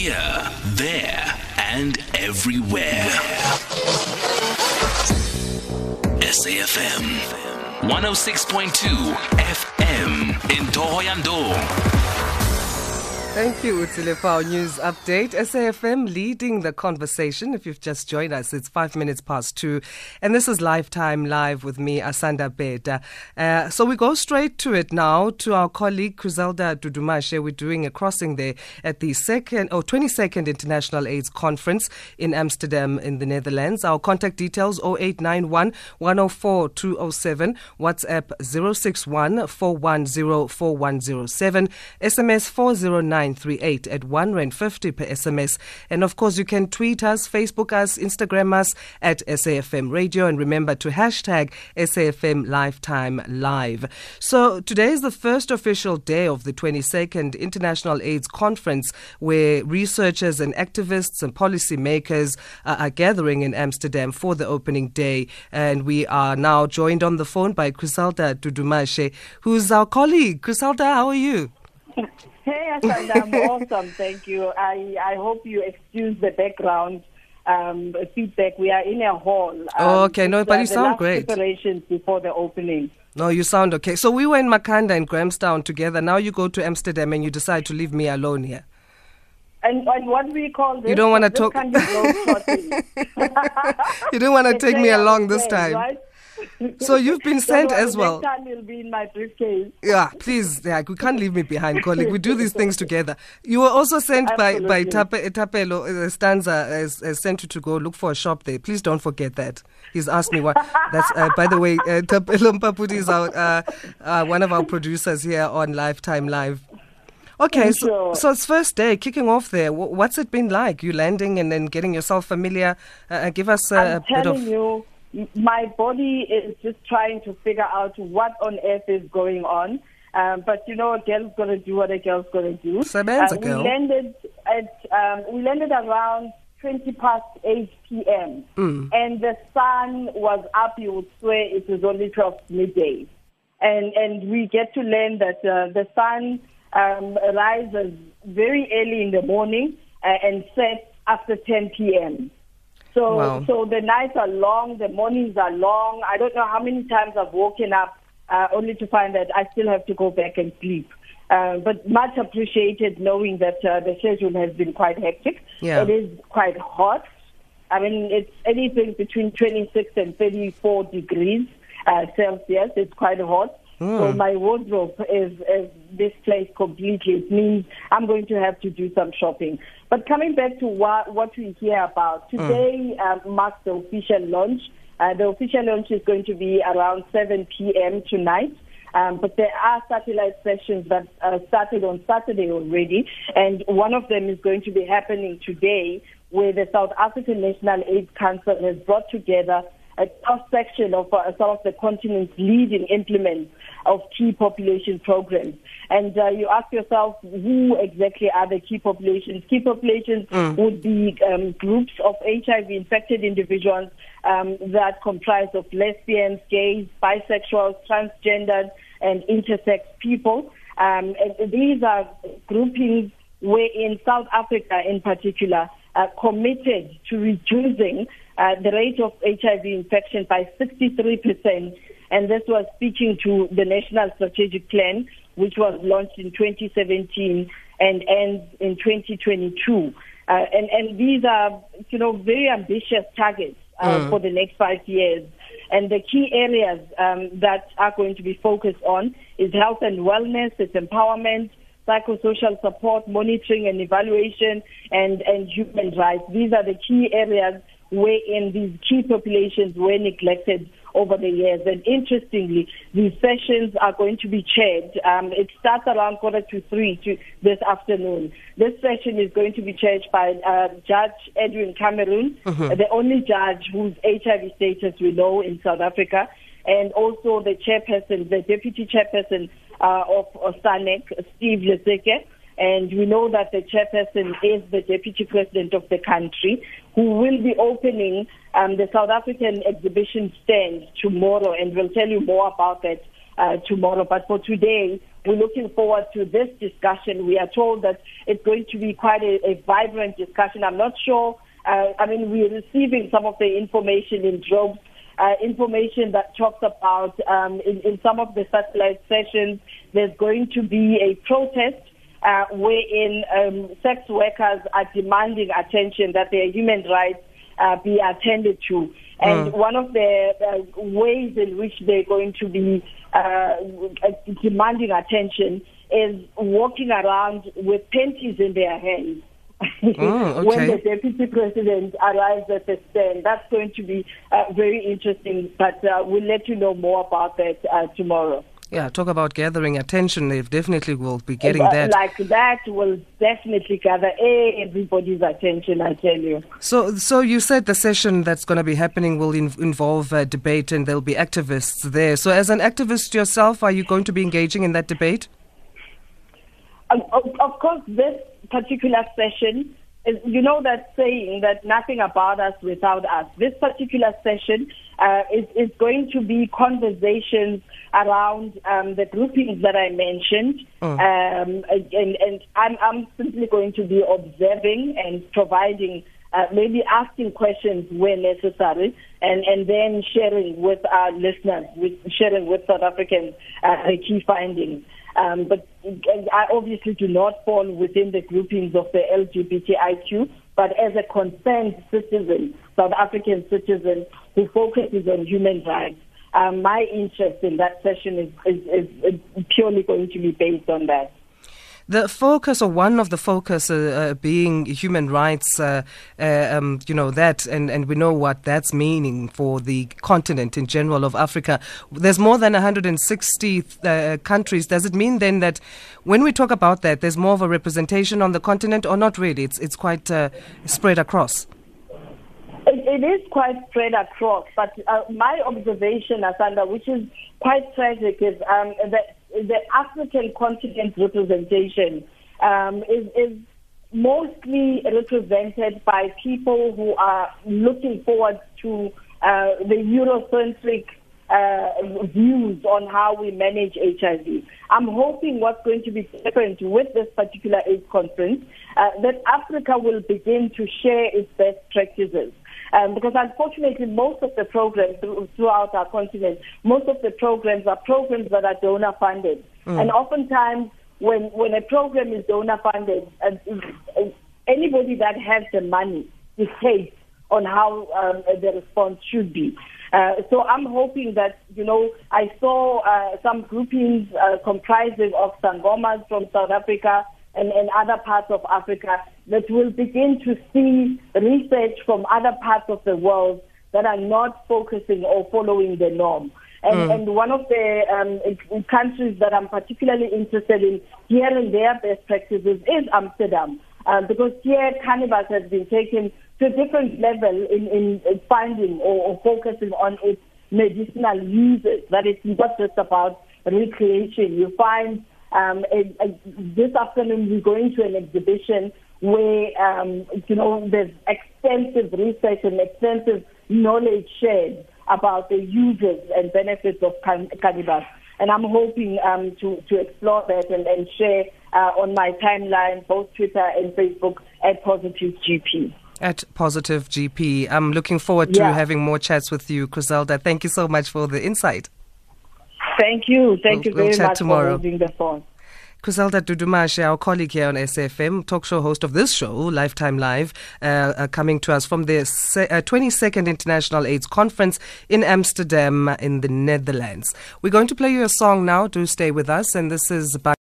Here, there, and everywhere. SAFM 106.2 FM in Thohoyandou. Thank you, Utsile, news update. SAFM leading the conversation. If you've just joined us, it's five minutes past two. And this is Lifetime Live with me, Asanda Beda. Uh, so we go straight to it now to our colleague, Criselda Dudumashe. We're doing a crossing there at the second or 22nd International AIDS Conference in Amsterdam in the Netherlands. Our contact details 0891 104 207, WhatsApp 061 410 4107, SMS 409 0938 at 1 Rand 50 per SMS. And of course, you can tweet us, Facebook us, Instagram us at SAFM Radio. And remember to hashtag SAFM Lifetime Live. So today is the first official day of the 22nd International AIDS Conference where researchers and activists and policymakers uh, are gathering in Amsterdam for the opening day. And we are now joined on the phone by Criselda Dudumashe, who's our colleague. Criselda, how are you? Hey, Asanda, I'm awesome. Thank you. I, I hope you excuse the background um, feedback. We are in a hall. Um, oh, okay. No, but you sound great. Preparations before the opening. No, you sound okay. So we were in Makhanda and Grahamstown together. Now you go to Amsterdam and you decide to leave me alone here. And, and what we call this, you don't want to talk. you don't want to take me along this time. Right? So you've been sent as well. Next time you'll be in my briefcase. Yeah, please. Yeah, we can't leave me behind, colleague. We do these things together. You were also sent by by Tape, Tapelo uh, Stanza has, has sent you to go look for a shop there. Please don't forget that. He's asked me what. That's uh, by the way, uh, Tapelo Mpaputi is our, uh, uh, one of our producers here on Lifetime Live. Okay, so, so it's first day, kicking off there. What's it been like? You landing and then getting yourself familiar? Uh, uh give us a, a bit of. You, my body is just trying to figure out what on earth is going on. Um, but you know, a girl's gonna do what a girl's gonna do. Uh, we landed at um, we landed around 20 past 8 p.m. Mm. and the sun was up. You would swear it was only 12 midday, and and we get to learn that uh, the sun um, rises very early in the morning uh, and sets after 10 p.m. So, wow. so the nights are long, the mornings are long. I don't know how many times I've woken up uh, only to find that I still have to go back and sleep. Uh, but much appreciated knowing that uh, the schedule has been quite hectic. Yeah. It is quite hot. I mean, it's anything between 26 and 34 degrees uh, Celsius. It's quite hot. Mm. So my wardrobe is, is displaced completely. It means I'm going to have to do some shopping. But coming back to what, what we hear about, hmm. today mm. marks the official launch. Uh, the official launch is going to be around 7 p.m. tonight. Um, but there are satellite sessions that uh, started on Saturday already, and one of them is going to be happening today, where the South African National AIDS Council has brought together a cross section of uh, some of the continent's leading implements of key population programs. And uh, you ask yourself, who exactly are the key populations? Key populations mm. would be um, groups of HIV infected individuals um, that comprise of lesbians, gays, bisexuals, transgendered, and intersex people. Um, and these are groupings where in South Africa in particular, uh, committed to reducing uh, the rate of HIV infection by 63%. And this was speaking to the National Strategic Plan, which was launched in 2017 and ends in 2022. Uh, and, and these are, you know, very ambitious targets uh, mm. for the next five years. And the key areas um, that are going to be focused on is health and wellness, it's empowerment, psychosocial support, monitoring and evaluation, and, and human rights. These are the key areas wherein these key populations were neglected over the years. And interestingly, these sessions are going to be chaired. Um, it starts around quarter to three to this afternoon. This session is going to be chaired by uh, Judge Edwin Cameron, uh-huh. the only judge whose HIV status we know in South Africa, and also the chairperson, the deputy chairperson uh, of, SANAC, Steve Letsike. And we know that the chairperson is the deputy president of the country who will be opening um, the South African exhibition stand tomorrow. And we'll tell you more about that uh, tomorrow. But for today, we're looking forward to this discussion. We are told that it's going to be quite a, a vibrant discussion. I'm not sure. Uh, I mean, we're receiving some of the information in droves. Uh, information that talks about um, in, in, some of the satellite sessions, there's going to be a protest uh, wherein um, sex workers are demanding attention that their human rights uh, be attended to. And mm. one of the uh, ways in which they're going to be uh, demanding attention is walking around with panties in their hands. oh, okay. when the deputy president arrives at the stand. That's going to be uh, very interesting, but uh, we'll let you know more about that uh, tomorrow. Yeah, talk about gathering attention. They definitely will be getting that. Like that will definitely gather everybody's attention, I tell you. So, so you said the session that's going to be happening will in, involve uh, debate and there'll be activists there. So, as an activist yourself, are you going to be engaging in that debate? Um, of, of course, this particular session you know that saying that nothing about us without us. This particular session uh, is, is going to be conversations around um, the groupings that I mentioned, oh. um, and, and I'm, I'm, simply going to be observing and providing. Uh, maybe asking questions where necessary, and, and then sharing with our listeners, with, sharing with South Africans uh, the key findings. Um, but I obviously do not fall within the groupings of the LGBTIQ, but as a concerned citizen, South African citizen who focuses on human rights, um, my interest in that session is, is, is purely going to be based on that. The focus, or one of the focus, uh, uh, being human rights, uh, uh, um, you know that, and, and we know what that's meaning for the continent in general of Africa. There's more than 160 uh, countries. Does it mean then that when we talk about that, there's more of a representation on the continent, or not really? It's it's quite uh, spread across. It, is quite spread across, but my observation, Asanda, which is quite tragic, is um, that the African continent representation um, is, is mostly represented by people who are looking forward to uh, the Eurocentric uh, views on how we manage HIV. I'm hoping what's going to be different with this particular AIDS conference, uh, that Africa will begin to share its best practices. Um, because unfortunately, most of the programs throughout our continent, most of the programs are programs that are donor funded. Mm. And oftentimes, when, when a program is donor funded, uh, anybody that has the money dictates on how um, the response should be. Uh, so I'm hoping that, you know, I saw uh, some groupings uh, comprising of Sangomas from South Africa, and, and other parts of Africa that will begin to see research from other parts of the world that are not focusing or following the norm. And, mm. and one of the um, countries that I'm particularly interested in hearing their best practices is Amsterdam. Um, because here cannabis has been taken to a different level in, in finding or, or focusing on its medicinal uses, that it's not just about recreation. You find um, this afternoon we're going to an exhibition where um, you know there's extensive research and extensive knowledge shared about the uses and benefits of cannabis. And I'm hoping um, to, to explore that and, and share uh, on my timeline, both Twitter and Facebook, at Positive GP. At Positive GP. I'm looking forward to yeah. having more chats with you, Criselda. Thank you so much for the insight. Thank you. Thank we'll, you very we'll much tomorrow. for holding the phone. Criselda Dudumashe, our colleague here on SFM, talk show host of this show, Lifetime Live, uh, uh, coming to us from the se- uh, 22nd International AIDS Conference in Amsterdam in the Netherlands. We're going to play you a song now. Do stay with us, and this is by